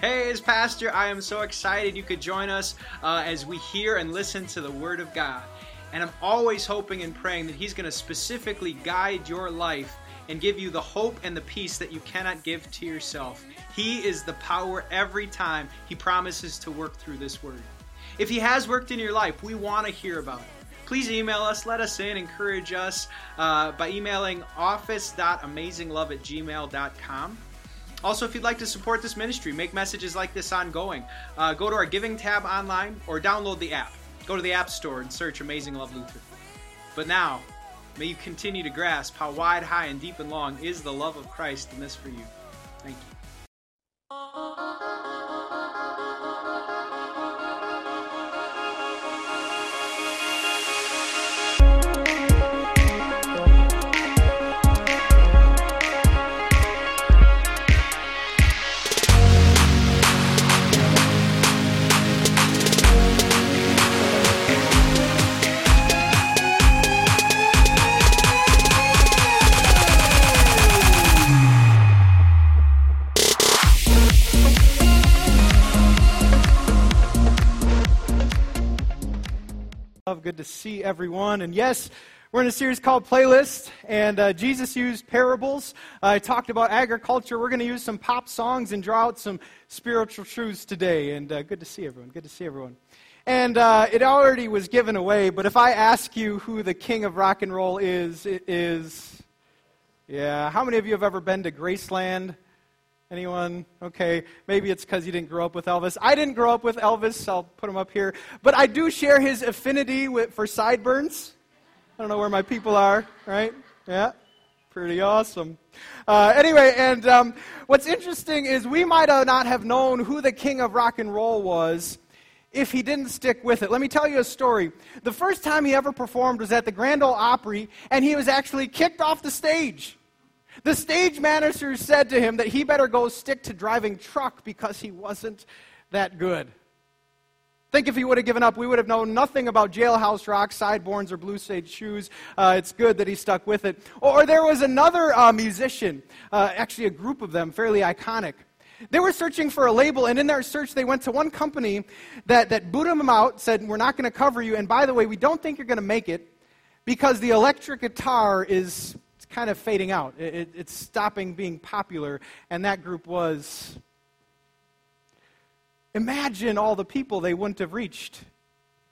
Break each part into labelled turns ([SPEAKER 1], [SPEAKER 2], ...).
[SPEAKER 1] Hey, as pastor, I am so excited you could join us uh, as we hear and listen to the Word of God. And I'm always hoping and praying that He's going to specifically guide your life and give you the hope and the peace that you cannot give to yourself. He is the power every time He promises to work through this Word. If He has worked in your life, we want to hear about it. Please email us, let us in, encourage us uh, by emailing office.amazinglove at gmail.com. Also, if you'd like to support this ministry, make messages like this ongoing, uh, go to our giving tab online or download the app. Go to the App Store and search Amazing Love Luther. But now, may you continue to grasp how wide, high, and deep and long is the love of Christ in this for you. Thank you.
[SPEAKER 2] To see everyone. And yes, we're in a series called Playlist, and uh, Jesus used parables. I talked about agriculture. We're going to use some pop songs and draw out some spiritual truths today. And uh, good to see everyone. Good to see everyone. And uh, it already was given away, but if I ask you who the king of rock and roll is, it is. Yeah, how many of you have ever been to Graceland? Anyone? Okay, maybe it's because you didn't grow up with Elvis. I didn't grow up with Elvis, I'll put him up here. But I do share his affinity with, for sideburns. I don't know where my people are, right? Yeah, pretty awesome. Uh, anyway, and um, what's interesting is we might not have known who the king of rock and roll was if he didn't stick with it. Let me tell you a story. The first time he ever performed was at the Grand Ole Opry, and he was actually kicked off the stage. The stage manager said to him that he better go stick to driving truck because he wasn't that good. Think if he would have given up, we would have known nothing about jailhouse rock, sideborns, or blue suede shoes. Uh, it's good that he stuck with it. Or there was another uh, musician, uh, actually a group of them, fairly iconic. They were searching for a label, and in their search, they went to one company that, that booted them out, said, We're not going to cover you, and by the way, we don't think you're going to make it because the electric guitar is kind of fading out. It, it, it's stopping being popular, and that group was. Imagine all the people they wouldn't have reached.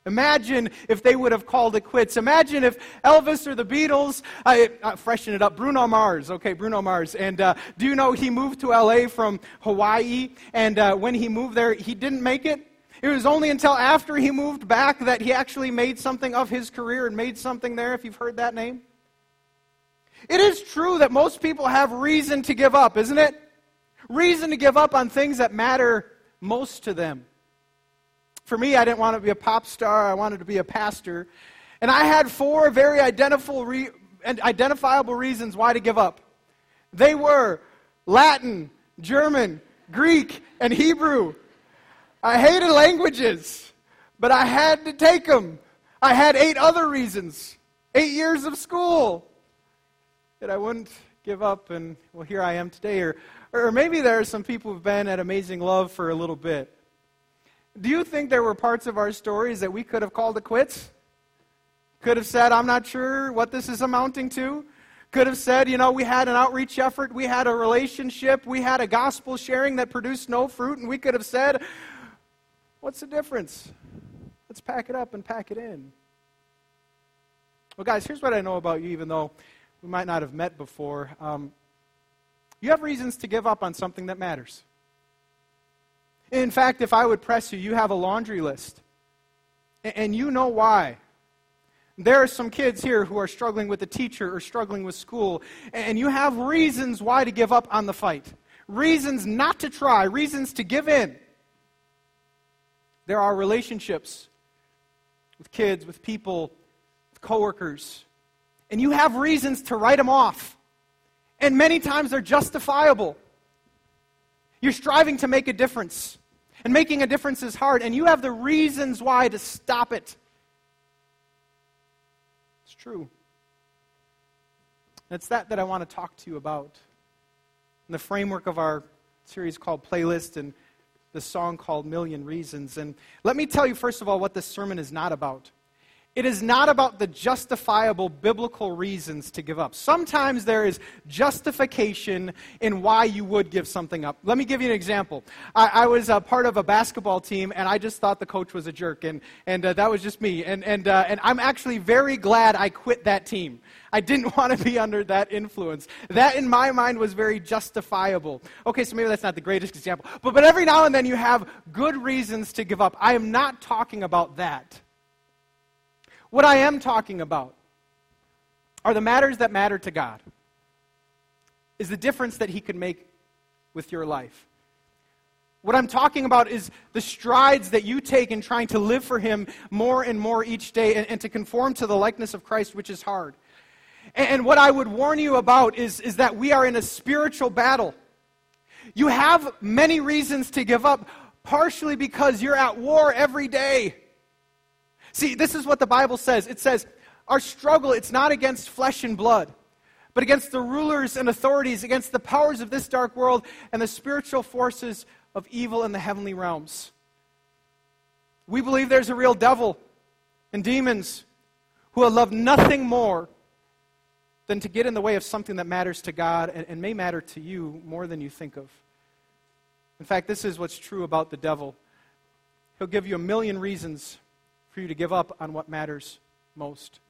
[SPEAKER 2] Imagine if they would have called it quits. Imagine if Elvis or the Beatles, I, I freshen it up, Bruno Mars, okay, Bruno Mars. And uh, do you know he moved to LA from Hawaii? And uh, when he moved there, he didn't make it. It was only until after he moved back that he actually made something of his career and made something there, if you've heard that name. It is true that most people have reason to give up, isn't it? Reason to give up on things that matter most to them. For me, I didn't want to be a pop star, I wanted to be a pastor. And I had four very identifiable reasons why to give up. They were Latin, German, Greek, and Hebrew. I hated languages, but I had to take them. I had eight other reasons, eight years of school that I wouldn't give up, and well, here I am today. Or, or maybe there are some people who've been at Amazing Love for a little bit. Do you think there were parts of our stories that we could have called it quits? Could have said, I'm not sure what this is amounting to? Could have said, you know, we had an outreach effort, we had a relationship, we had a gospel sharing that produced no fruit, and we could have said, what's the difference? Let's pack it up and pack it in. Well, guys, here's what I know about you, even though we might not have met before, um, you have reasons to give up on something that matters. In fact, if I would press you, you have a laundry list. And you know why. There are some kids here who are struggling with a teacher or struggling with school, and you have reasons why to give up on the fight. Reasons not to try, reasons to give in. There are relationships with kids, with people, with coworkers, and you have reasons to write them off. And many times they're justifiable. You're striving to make a difference. And making a difference is hard, and you have the reasons why to stop it. It's true. And it's that that I want to talk to you about in the framework of our series called Playlist. And the song called Million Reasons. And let me tell you, first of all, what this sermon is not about. It is not about the justifiable biblical reasons to give up. Sometimes there is justification in why you would give something up. Let me give you an example. I, I was a part of a basketball team, and I just thought the coach was a jerk, and, and uh, that was just me. And, and, uh, and I'm actually very glad I quit that team. I didn't want to be under that influence. That, in my mind, was very justifiable. Okay, so maybe that's not the greatest example, but, but every now and then you have good reasons to give up. I am not talking about that. What I am talking about are the matters that matter to God, is the difference that He could make with your life. What I'm talking about is the strides that you take in trying to live for Him more and more each day and, and to conform to the likeness of Christ, which is hard. And, and what I would warn you about is, is that we are in a spiritual battle. You have many reasons to give up, partially because you're at war every day. See, this is what the Bible says. It says, our struggle, it's not against flesh and blood, but against the rulers and authorities, against the powers of this dark world, and the spiritual forces of evil in the heavenly realms. We believe there's a real devil and demons who will love nothing more than to get in the way of something that matters to God and, and may matter to you more than you think of. In fact, this is what's true about the devil. He'll give you a million reasons for you to give up on what matters most.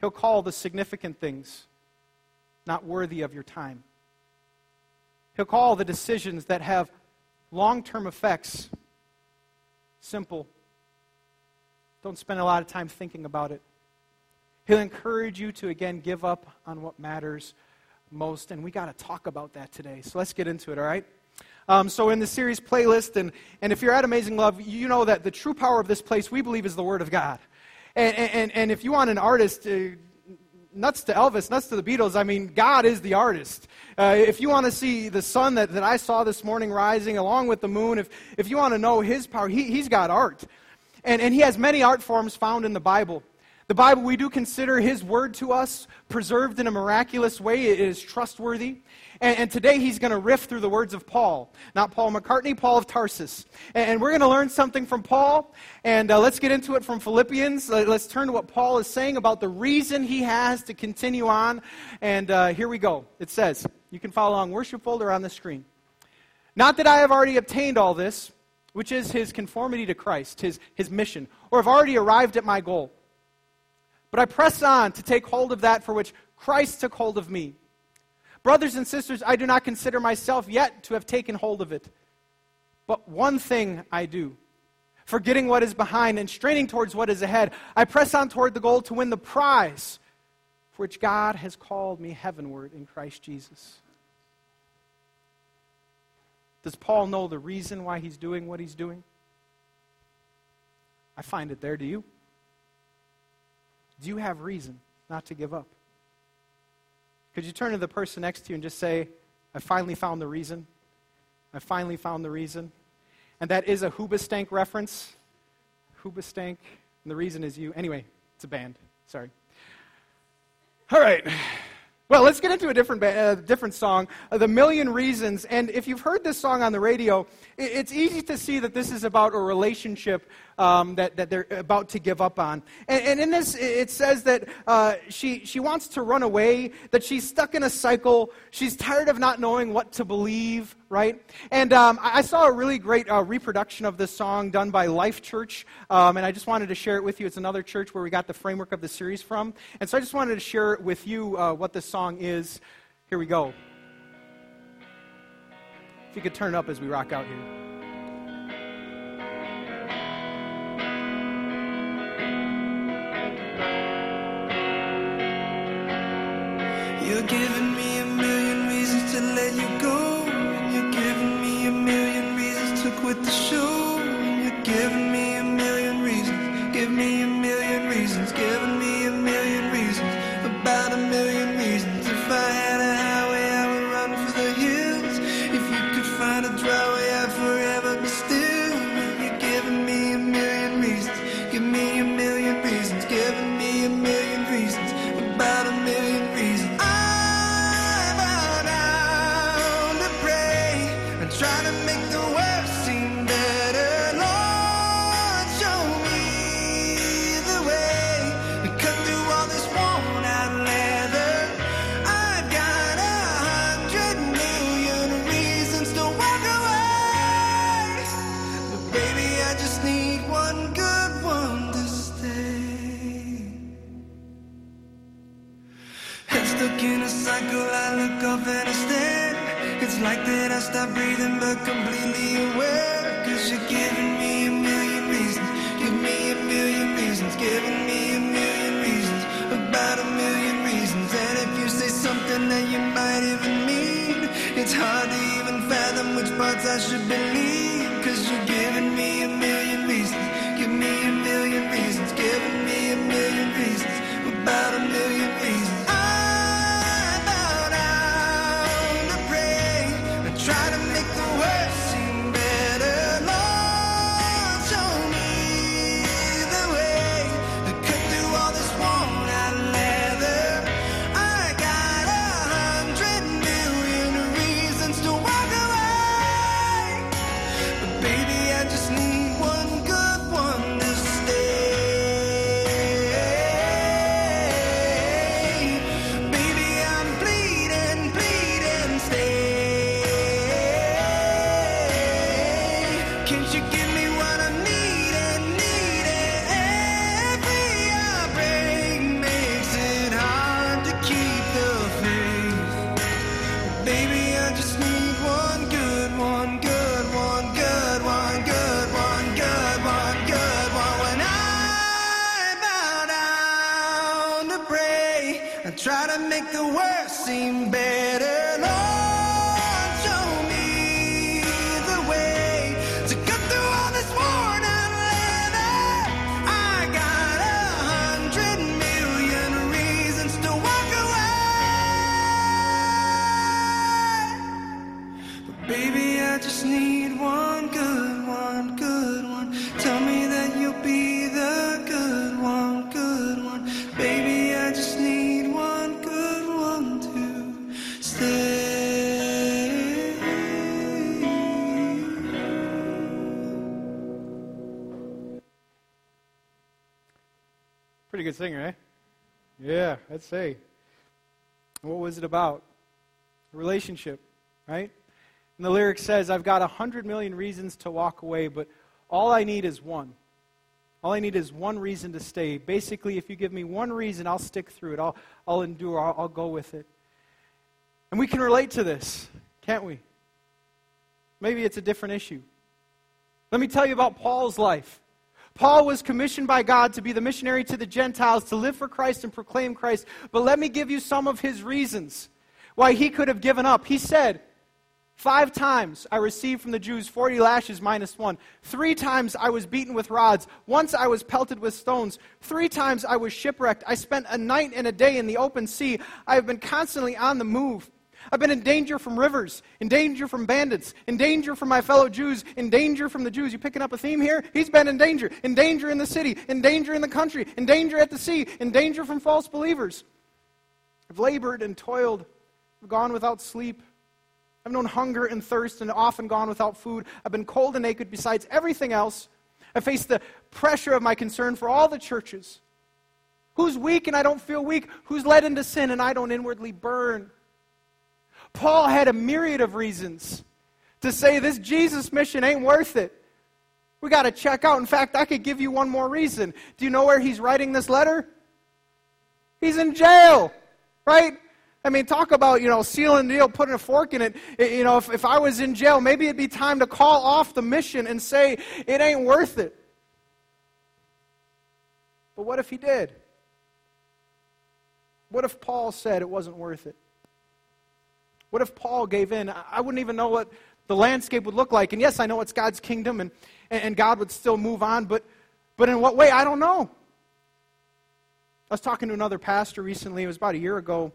[SPEAKER 2] He'll call the significant things not worthy of your time. He'll call the decisions that have long term effects simple. Don't spend a lot of time thinking about it. He'll encourage you to, again, give up on what matters most. And we got to talk about that today. So let's get into it, all right? Um, so, in the series playlist, and, and if you're at Amazing Love, you know that the true power of this place, we believe, is the Word of God. And, and, and if you want an artist, uh, nuts to Elvis, nuts to the Beatles, I mean, God is the artist. Uh, if you want to see the sun that, that I saw this morning rising along with the moon, if, if you want to know His power, he, He's got art. And, and He has many art forms found in the Bible. The Bible, we do consider His Word to us preserved in a miraculous way. It is trustworthy. And, and today he's going to riff through the words of Paul. Not Paul McCartney, Paul of Tarsus. And, and we're going to learn something from Paul. And uh, let's get into it from Philippians. Let's turn to what Paul is saying about the reason he has to continue on. And uh, here we go. It says, you can follow along, worship folder on the screen. Not that I have already obtained all this, which is his conformity to Christ, his, his mission, or have already arrived at my goal. But I press on to take hold of that for which Christ took hold of me. Brothers and sisters, I do not consider myself yet to have taken hold of it. But one thing I do. Forgetting what is behind and straining towards what is ahead, I press on toward the goal to win the prize for which God has called me heavenward in Christ Jesus. Does Paul know the reason why he's doing what he's doing? I find it there. Do you? Do you have reason not to give up? Could you turn to the person next to you and just say, I finally found the reason? I finally found the reason. And that is a Hoobastank reference. Hoobastank. And the reason is you. Anyway, it's a band. Sorry. All right. Well, let's get into a different, uh, different song, uh, The Million Reasons. And if you've heard this song on the radio, it, it's easy to see that this is about a relationship um, that, that they're about to give up on. And, and in this, it says that uh, she, she wants to run away, that she's stuck in a cycle. She's tired of not knowing what to believe, right? And um, I saw a really great uh, reproduction of this song done by Life Church, um, and I just wanted to share it with you. It's another church where we got the framework of the series from. And so I just wanted to share with you uh, what this song is. Here we go. If you could turn up as we rock out here.
[SPEAKER 3] You're giving me a million reasons to let you go. You're giving me a million reasons to quit the show. You're giving me a million reasons. Give me a million reasons. Giving me stop breathing, but completely aware. Cause you're giving me a million reasons. Give me a million reasons. Giving me a million reasons. About a million reasons. And if you say something that you might even mean, it's hard to even fathom which parts I should believe. Cause you're giving me a million try to make the worst seem better.
[SPEAKER 2] Singer, eh? Yeah, I'd say. What was it about? A relationship, right? And the lyric says, I've got a hundred million reasons to walk away, but all I need is one. All I need is one reason to stay. Basically, if you give me one reason, I'll stick through it. I'll, I'll endure. I'll, I'll go with it. And we can relate to this, can't we? Maybe it's a different issue. Let me tell you about Paul's life. Paul was commissioned by God to be the missionary to the Gentiles, to live for Christ and proclaim Christ. But let me give you some of his reasons why he could have given up. He said, Five times I received from the Jews 40 lashes minus one. Three times I was beaten with rods. Once I was pelted with stones. Three times I was shipwrecked. I spent a night and a day in the open sea. I have been constantly on the move. I've been in danger from rivers, in danger from bandits, in danger from my fellow Jews, in danger from the Jews. You picking up a theme here? He's been in danger. In danger in the city, in danger in the country, in danger at the sea, in danger from false believers. I've labored and toiled. I've gone without sleep. I've known hunger and thirst and often gone without food. I've been cold and naked besides everything else. I face the pressure of my concern for all the churches. Who's weak and I don't feel weak? Who's led into sin and I don't inwardly burn? Paul had a myriad of reasons to say this Jesus mission ain't worth it. We got to check out. In fact, I could give you one more reason. Do you know where he's writing this letter? He's in jail, right? I mean, talk about, you know, sealing the deal, putting a fork in it. It- You know, if, if I was in jail, maybe it'd be time to call off the mission and say, it ain't worth it. But what if he did? What if Paul said it wasn't worth it? What if Paul gave in? I wouldn't even know what the landscape would look like. And yes, I know it's God's kingdom and, and God would still move on, but, but in what way? I don't know. I was talking to another pastor recently, it was about a year ago,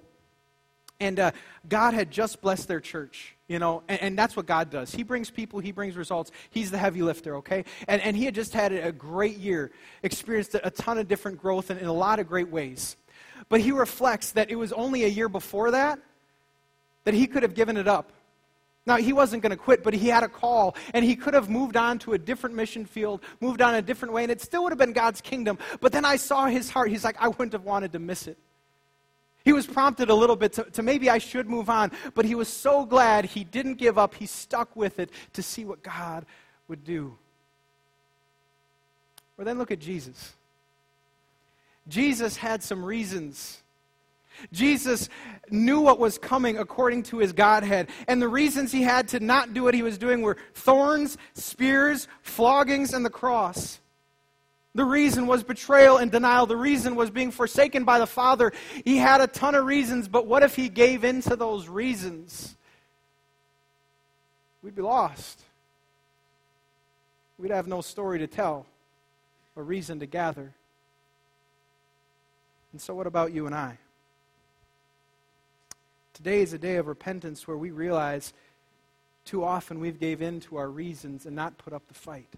[SPEAKER 2] and uh, God had just blessed their church, you know, and, and that's what God does. He brings people, He brings results. He's the heavy lifter, okay? And, and he had just had a great year, experienced a ton of different growth in, in a lot of great ways. But he reflects that it was only a year before that that he could have given it up. Now, he wasn't going to quit, but he had a call, and he could have moved on to a different mission field, moved on a different way, and it still would have been God's kingdom. But then I saw his heart. He's like, I wouldn't have wanted to miss it. He was prompted a little bit to, to maybe I should move on, but he was so glad he didn't give up. He stuck with it to see what God would do. Or then look at Jesus. Jesus had some reasons Jesus knew what was coming according to his Godhead. And the reasons he had to not do what he was doing were thorns, spears, floggings, and the cross. The reason was betrayal and denial. The reason was being forsaken by the Father. He had a ton of reasons, but what if he gave in to those reasons? We'd be lost. We'd have no story to tell or reason to gather. And so, what about you and I? Today is a day of repentance where we realize too often we've gave in to our reasons and not put up the fight.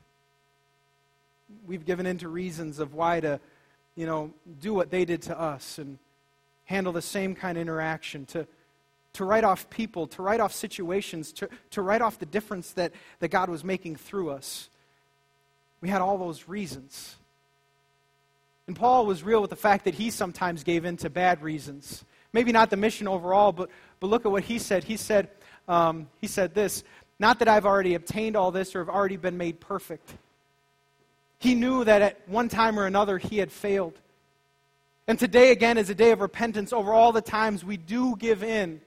[SPEAKER 2] We've given in to reasons of why to, you know, do what they did to us and handle the same kind of interaction, to, to write off people, to write off situations, to, to write off the difference that, that God was making through us. We had all those reasons. And Paul was real with the fact that he sometimes gave in to bad reasons. Maybe not the mission overall, but, but look at what he said. He said, um, he said this Not that I've already obtained all this or have already been made perfect. He knew that at one time or another he had failed. And today, again, is a day of repentance over all the times we do give in.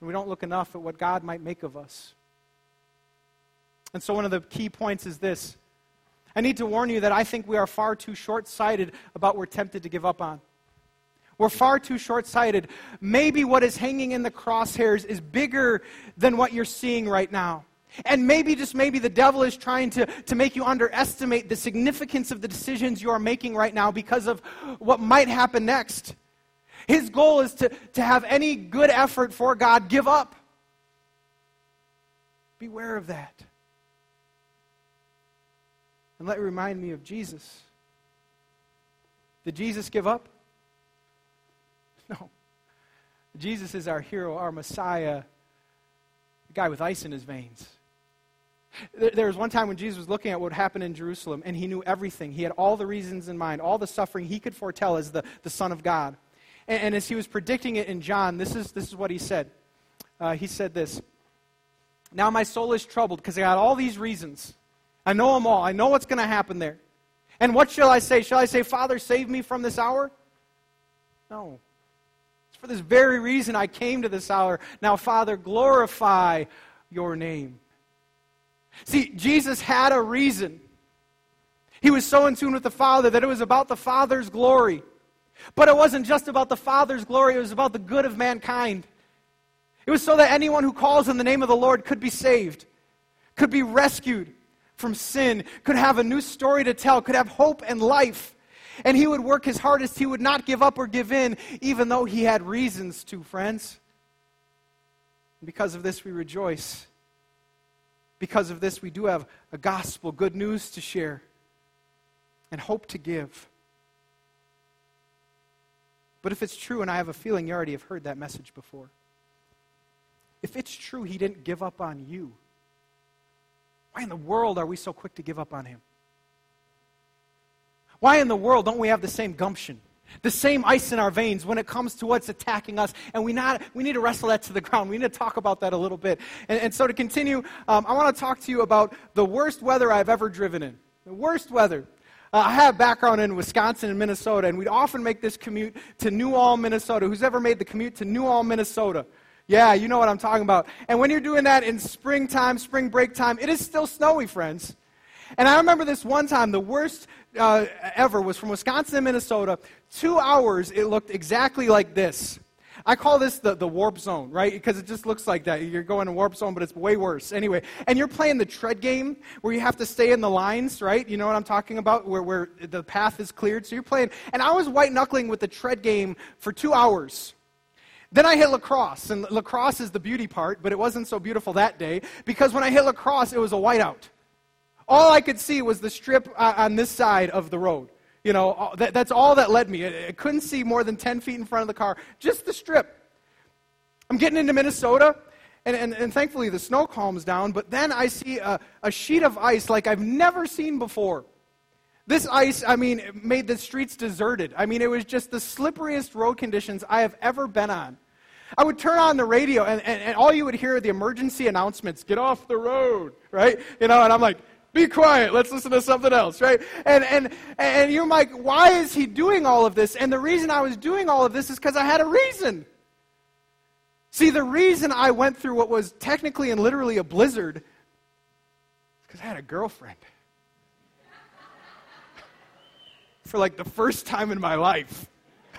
[SPEAKER 2] And we don't look enough at what God might make of us. And so, one of the key points is this I need to warn you that I think we are far too short sighted about what we're tempted to give up on. We're far too short sighted. Maybe what is hanging in the crosshairs is bigger than what you're seeing right now. And maybe, just maybe, the devil is trying to, to make you underestimate the significance of the decisions you are making right now because of what might happen next. His goal is to, to have any good effort for God give up. Beware of that. And let it remind me of Jesus. Did Jesus give up? No. Jesus is our hero, our Messiah, the guy with ice in his veins. There was one time when Jesus was looking at what happened in Jerusalem, and he knew everything. He had all the reasons in mind, all the suffering he could foretell as the, the Son of God. And, and as he was predicting it in John, this is, this is what he said. Uh, he said this Now my soul is troubled because I got all these reasons. I know them all. I know what's going to happen there. And what shall I say? Shall I say, Father, save me from this hour? No for this very reason I came to this hour. Now, Father, glorify your name. See, Jesus had a reason. He was so in tune with the Father that it was about the Father's glory. But it wasn't just about the Father's glory, it was about the good of mankind. It was so that anyone who calls in the name of the Lord could be saved, could be rescued from sin, could have a new story to tell, could have hope and life. And he would work his hardest. He would not give up or give in, even though he had reasons to, friends. because of this, we rejoice. Because of this, we do have a gospel, good news to share, and hope to give. But if it's true, and I have a feeling you already have heard that message before, if it's true he didn't give up on you, why in the world are we so quick to give up on him? Why in the world don't we have the same gumption? The same ice in our veins when it comes to what's attacking us. And we, not, we need to wrestle that to the ground. We need to talk about that a little bit. And, and so, to continue, um, I want to talk to you about the worst weather I've ever driven in. The worst weather. Uh, I have background in Wisconsin and Minnesota, and we'd often make this commute to New Minnesota. Who's ever made the commute to New Minnesota? Yeah, you know what I'm talking about. And when you're doing that in springtime, spring break time, it is still snowy, friends. And I remember this one time, the worst uh, ever was from Wisconsin to Minnesota. Two hours, it looked exactly like this. I call this the, the warp zone, right? Because it just looks like that. You're going to warp zone, but it's way worse. Anyway, and you're playing the tread game where you have to stay in the lines, right? You know what I'm talking about? Where, where the path is cleared. So you're playing. And I was white knuckling with the tread game for two hours. Then I hit La Crosse, and La Crosse is the beauty part, but it wasn't so beautiful that day because when I hit La Crosse, it was a whiteout. All I could see was the strip uh, on this side of the road. You know, that, that's all that led me. I, I couldn't see more than 10 feet in front of the car, just the strip. I'm getting into Minnesota, And, and, and thankfully, the snow calms down, but then I see a, a sheet of ice like I've never seen before. This ice, I mean, made the streets deserted. I mean, it was just the slipperiest road conditions I have ever been on. I would turn on the radio, and, and, and all you would hear are the emergency announcements get off the road, right? You know, and I'm like, be quiet, let's listen to something else, right? And, and, and you're like, why is he doing all of this? And the reason I was doing all of this is because I had a reason. See, the reason I went through what was technically and literally a blizzard is because I had a girlfriend. For like the first time in my life.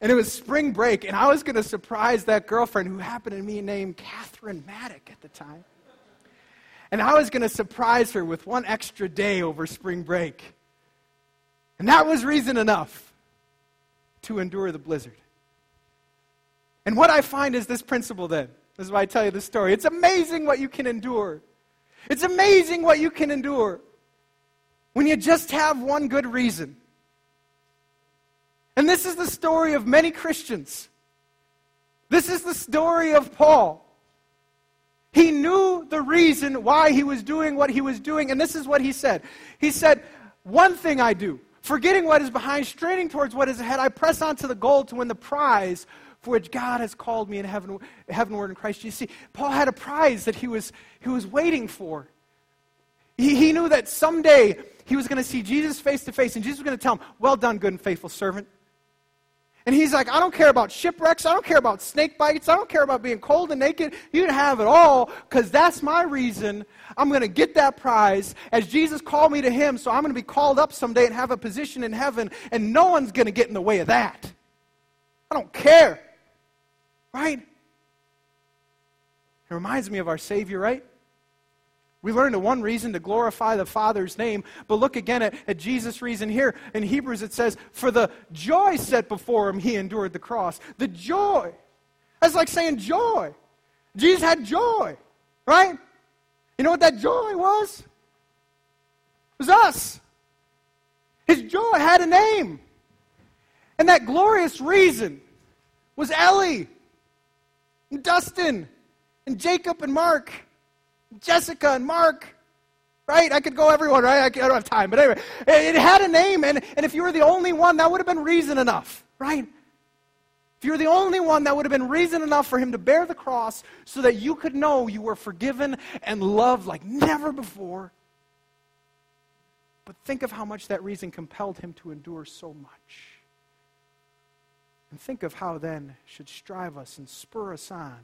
[SPEAKER 2] And it was spring break, and I was going to surprise that girlfriend who happened to be named Catherine Maddock at the time. And I was going to surprise her with one extra day over spring break. And that was reason enough to endure the blizzard. And what I find is this principle then. This is why I tell you the story. It's amazing what you can endure. It's amazing what you can endure when you just have one good reason. And this is the story of many Christians. This is the story of Paul. He knew the reason why he was doing what he was doing, and this is what he said. He said, One thing I do, forgetting what is behind, straining towards what is ahead, I press on to the goal to win the prize for which God has called me in heaven, heavenward in Christ Jesus. See, Paul had a prize that he was, he was waiting for. He, he knew that someday he was going to see Jesus face to face, and Jesus was going to tell him, Well done, good and faithful servant. And he's like, I don't care about shipwrecks. I don't care about snake bites. I don't care about being cold and naked. You can have it all because that's my reason. I'm going to get that prize as Jesus called me to him. So I'm going to be called up someday and have a position in heaven, and no one's going to get in the way of that. I don't care. Right? It reminds me of our Savior, right? We learned the one reason to glorify the Father's name, but look again at, at Jesus' reason here. In Hebrews, it says, For the joy set before him, he endured the cross. The joy. That's like saying joy. Jesus had joy, right? You know what that joy was? It was us. His joy had a name. And that glorious reason was Ellie, and Dustin, and Jacob, and Mark. Jessica and Mark. Right? I could go everyone, right? I, don't have time. But anyway, it had a name, and, and if you were the only one, that would have been reason enough, right? If you were the only one, that would have been reason enough for him to bear the cross so that you could know you were forgiven and loved like never before. But think of how much that reason compelled him to endure so much. And think of how then should strive us and spur us on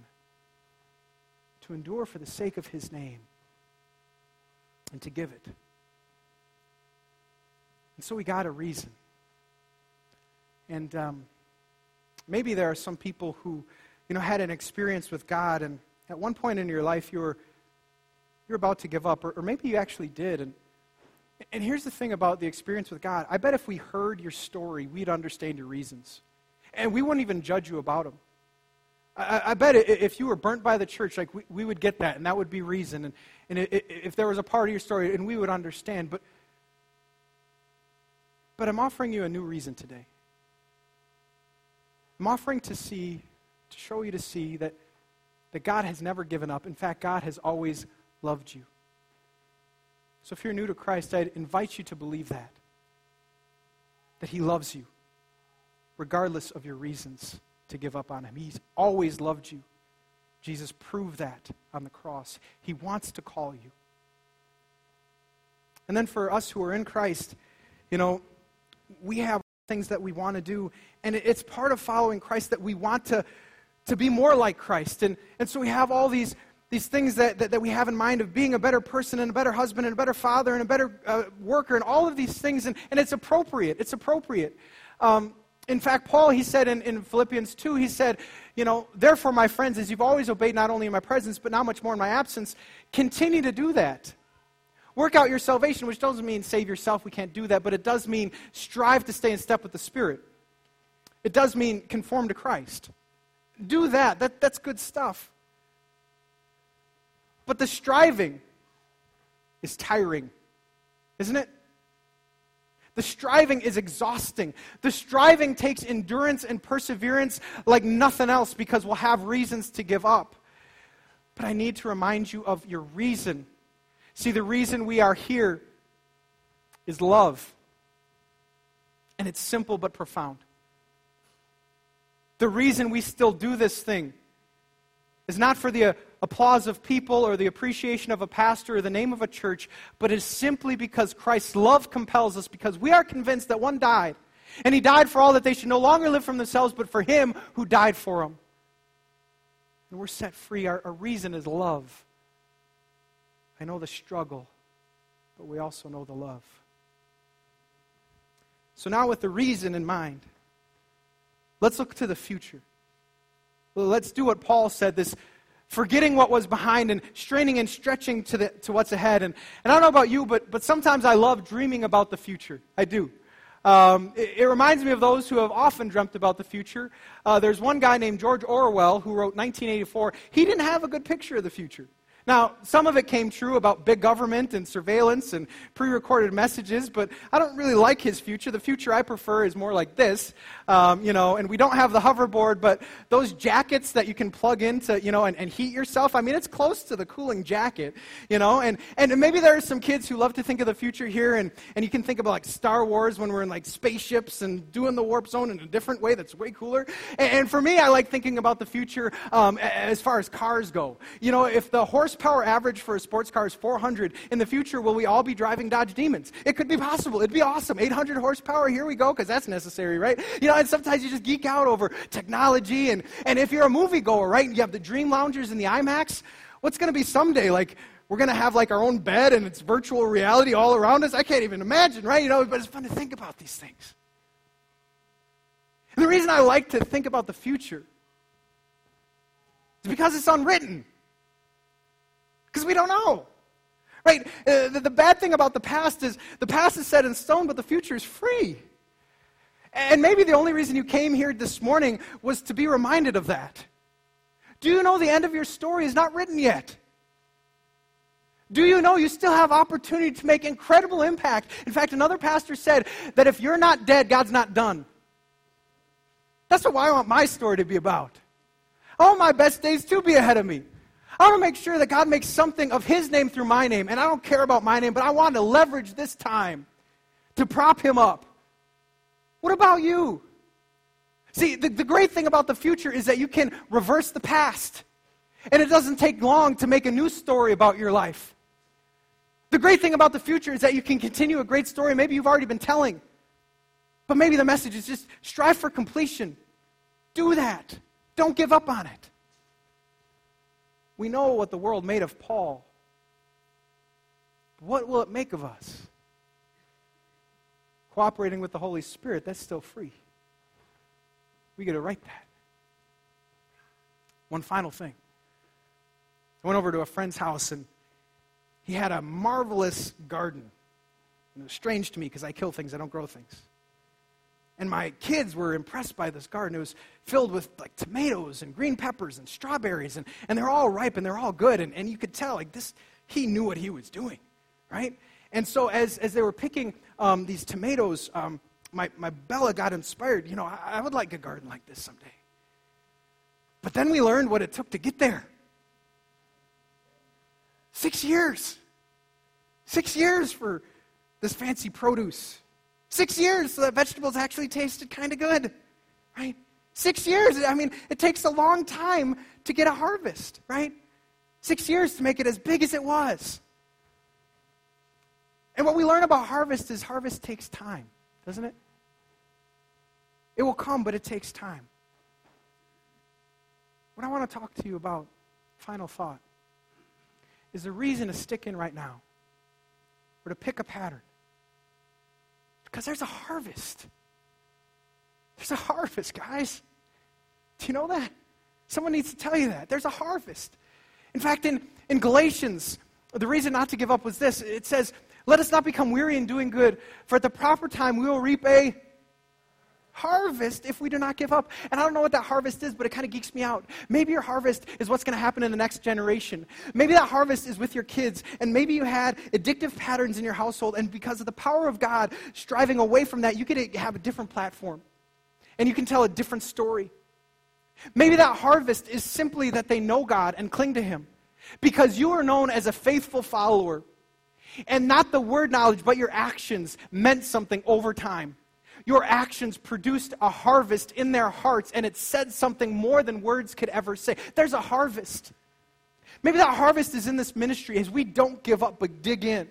[SPEAKER 2] to endure for the sake of his name and to give it. And so we got a reason. And um, maybe there are some people who, you know, had an experience with God, and at one point in your life you were you're about to give up, or, or maybe you actually did. And and here's the thing about the experience with God. I bet if we heard your story, we'd understand your reasons, and we wouldn't even judge you about them. I, I, bet if you were burnt by the church, like we, we would get that, and that would be reason. And, and it, if there was a part of your story, and we would understand. But, but I'm offering you a new reason today. I'm offering to see, to show you to see that, that God has never given up. In fact, God has always loved you. So if you're new to Christ, I'd invite you to believe that. That He loves you, regardless of your reasons to give up on him. He's always loved you. Jesus proved that on the cross. He wants to call you. And then for us who are in Christ, you know, we have things that we want to do, and it's part of following Christ that we want to, to be more like Christ. And, and so we have all these, these things that, that, that we have in mind of being a better person and a better husband and a better father and a better uh, worker and all of these things, and, and it's appropriate. It's appropriate. Um, in fact, Paul, he said in, in Philippians 2, he said, you know, therefore, my friends, as you've always obeyed not only in my presence, but now much more in my absence, continue to do that. Work out your salvation, which doesn't mean save yourself. We can't do that. But it does mean strive to stay in step with the Spirit. It does mean conform to Christ. Do that. that that's good stuff. But the striving is tiring, isn't it? The striving is exhausting. The striving takes endurance and perseverance like nothing else because we'll have reasons to give up. but I need to remind you of your reason. See, the reason we are here is love. And it's simple but profound. The reason we still do this thing is not for the applause of people or the appreciation of a pastor or the name of a church, but is simply because Christ's love compels us, because we are convinced that one died. And he died for all that they should no longer live from themselves, but for him who died for them. And we're set free. Our, our reason is love. I know the struggle, but we also know the love. So now, with the reason in mind, let's look to the future. Let's do what Paul said this forgetting what was behind and straining and stretching to, the, to what's ahead. And, and I don't know about you, but, but sometimes I love dreaming about the future. I do. Um, it, it, reminds me of those who have often dreamt about the future. Uh, there's one guy named George Orwell who wrote 1984. He didn't have a good picture of the future. Now, some of it came true about big government and surveillance and pre recorded messages, but I don't really like his future. The future I prefer is more like this, um, you know, and we don't have the hoverboard, but those jackets that you can plug into, you know, and, and heat yourself, I mean, it's close to the cooling jacket, you know, and, and maybe there are some kids who love to think of the future here, and, and you can think about like Star Wars when we're in like spaceships and doing the warp zone in a different way that's way cooler. And, and for me, I like thinking about the future um, as far as cars go. You know, if the horse horsepower average for a sports car is 400. In the future, will we all be driving Dodge Demons? It could be possible. It'd be awesome. 800 horsepower, here we go, because that's necessary, right? You know, and sometimes you just geek out over technology. And, and if you're a moviegoer, right, and you have the Dream Loungers and the IMAX, what's going to be someday? Like, we're going to have like our own bed and it's virtual reality all around us. I can't even imagine, right? You know, but it's fun to think about these things. And the reason I like to think about the future is because it's unwritten. Because we don't know. Right? Uh, the, the bad thing about the past is the past is set in stone, but the future is free. And maybe the only reason you came here this morning was to be reminded of that. Do you know the end of your story is not written yet? Do you know you still have opportunity to make incredible impact? In fact, another pastor said that if you're not dead, God's not done. That's what I want my story to be about. I want my best days to be ahead of me. I want to make sure that God makes something of His name through my name. And I don't care about my name, but I want to leverage this time to prop Him up. What about you? See, the, the great thing about the future is that you can reverse the past. And it doesn't take long to make a new story about your life. The great thing about the future is that you can continue a great story maybe you've already been telling. But maybe the message is just strive for completion. Do that. Don't give up on it. We know what the world made of Paul. What will it make of us? Cooperating with the Holy Spirit, that's still free. We get to write that. One final thing. I went over to a friend's house and he had a marvelous garden. And it was strange to me because I kill things, I don't grow things. And my kids were impressed by this garden. It was filled with like tomatoes and green peppers and strawberries, and, and they're all ripe and they're all good. And, and you could tell, like, this, he knew what he was doing, right? And so as, as they were picking um, these tomatoes, um, my, my Bella got inspired. You know, I, I would like a garden like this someday. But then we learned what it took to get there. Six years. Six years for this fancy produce. Six years so that vegetables actually tasted kind of good, right? Six years. I mean, it takes a long time to get a harvest, right? Six years to make it as big as it was. And what we learn about harvest is harvest takes time, doesn't it? It will come, but it takes time. What I want to talk to you about, final thought, is the reason to stick in right now or to pick a pattern. Because there's a harvest. There's a harvest, guys. Do you know that? Someone needs to tell you that. There's a harvest. In fact, in, in Galatians, the reason not to give up was this it says, Let us not become weary in doing good, for at the proper time we will reap a harvest if we do not give up. And I don't know what that harvest is, but it kind of geeks me out. Maybe your harvest is what's going to happen in the next generation. Maybe that harvest is with your kids, and maybe you had addictive patterns in your household, and because of the power of God striving away from that, you get to have a different platform. And you can tell a different story. Maybe that harvest is simply that they know God and cling to Him. because you are known as a faithful follower. And not the word knowledge, but your actions meant something over time. Your actions produced a harvest in their hearts, and it said something more than words could ever say. There's a harvest. Maybe that harvest is in this ministry as we don't give up but dig in.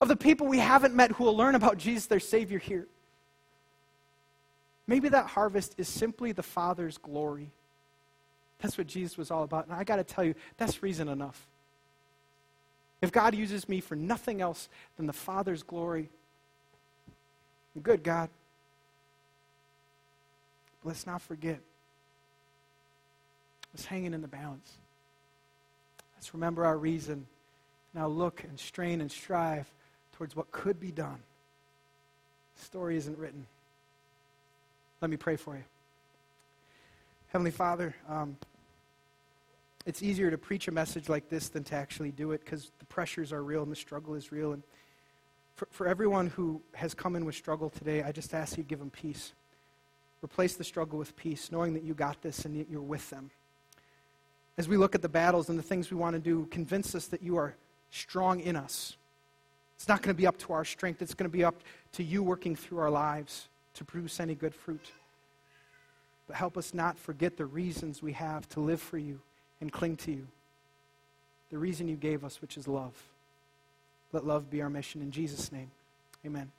[SPEAKER 2] Of the people we haven't met who will learn about Jesus, their Savior, here. Maybe that harvest is simply the Father's glory. That's what Jesus was all about. And I got to tell you, that's reason enough. If God uses me for nothing else than the Father's glory, good, God. Let's not forget what's hanging in the balance. Let's remember our reason. Now look and strain and strive towards what could be done. The story isn't written. Let me pray for you. Heavenly Father, um, it's easier to preach a message like this than to actually do it because the pressures are real and the struggle is real. And for, for everyone who has come in with struggle today, I just ask you to give them peace. Replace the struggle with peace, knowing that you got this and that you're with them. As we look at the battles and the things we want to do, convince us that you are strong in us. It's not going to be up to our strength, it's going to be up to you working through our lives to produce any good fruit. But help us not forget the reasons we have to live for you and cling to you. The reason you gave us, which is love. Let love be our mission. In Jesus' name, amen.